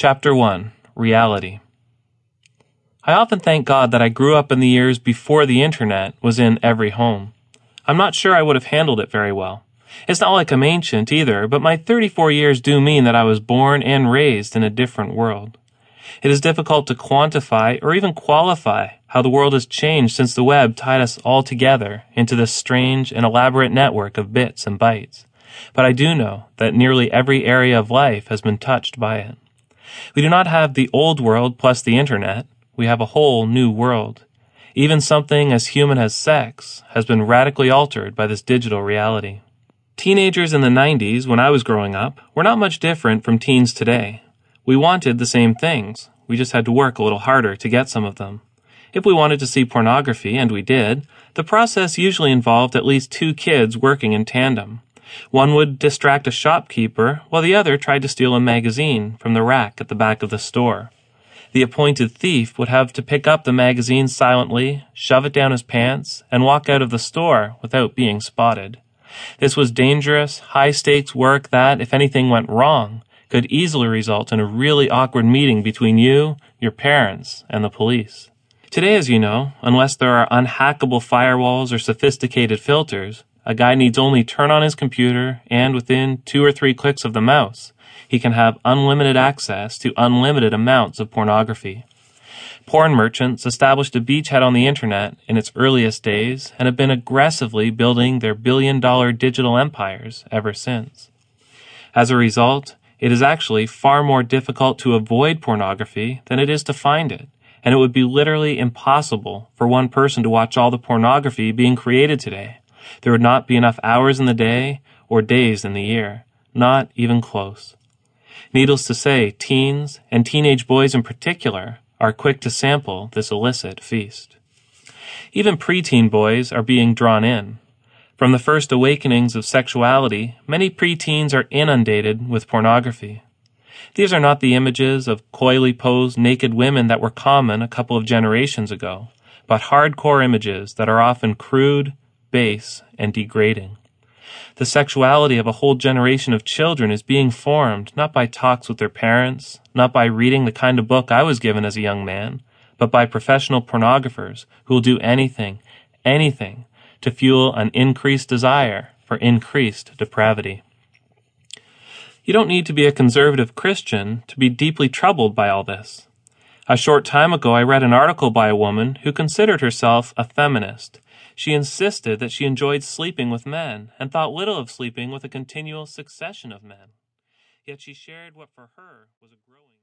Chapter 1 Reality I often thank God that I grew up in the years before the internet was in every home. I'm not sure I would have handled it very well. It's not like I'm ancient either, but my 34 years do mean that I was born and raised in a different world. It is difficult to quantify or even qualify how the world has changed since the web tied us all together into this strange and elaborate network of bits and bytes. But I do know that nearly every area of life has been touched by it. We do not have the old world plus the internet. We have a whole new world. Even something as human as sex has been radically altered by this digital reality. Teenagers in the 90s, when I was growing up, were not much different from teens today. We wanted the same things. We just had to work a little harder to get some of them. If we wanted to see pornography, and we did, the process usually involved at least two kids working in tandem. One would distract a shopkeeper, while the other tried to steal a magazine from the rack at the back of the store. The appointed thief would have to pick up the magazine silently, shove it down his pants, and walk out of the store without being spotted. This was dangerous, high stakes work that, if anything went wrong, could easily result in a really awkward meeting between you, your parents, and the police. Today, as you know, unless there are unhackable firewalls or sophisticated filters, a guy needs only turn on his computer and within two or three clicks of the mouse, he can have unlimited access to unlimited amounts of pornography. Porn merchants established a beachhead on the internet in its earliest days and have been aggressively building their billion dollar digital empires ever since. As a result, it is actually far more difficult to avoid pornography than it is to find it, and it would be literally impossible for one person to watch all the pornography being created today. There would not be enough hours in the day or days in the year. Not even close. Needless to say, teens, and teenage boys in particular, are quick to sample this illicit feast. Even preteen boys are being drawn in. From the first awakenings of sexuality, many preteens are inundated with pornography. These are not the images of coyly posed naked women that were common a couple of generations ago, but hardcore images that are often crude, base, and degrading. The sexuality of a whole generation of children is being formed not by talks with their parents, not by reading the kind of book I was given as a young man, but by professional pornographers who will do anything, anything, to fuel an increased desire for increased depravity. You don't need to be a conservative Christian to be deeply troubled by all this. A short time ago, I read an article by a woman who considered herself a feminist she insisted that she enjoyed sleeping with men and thought little of sleeping with a continual succession of men. Yet she shared what for her was a growing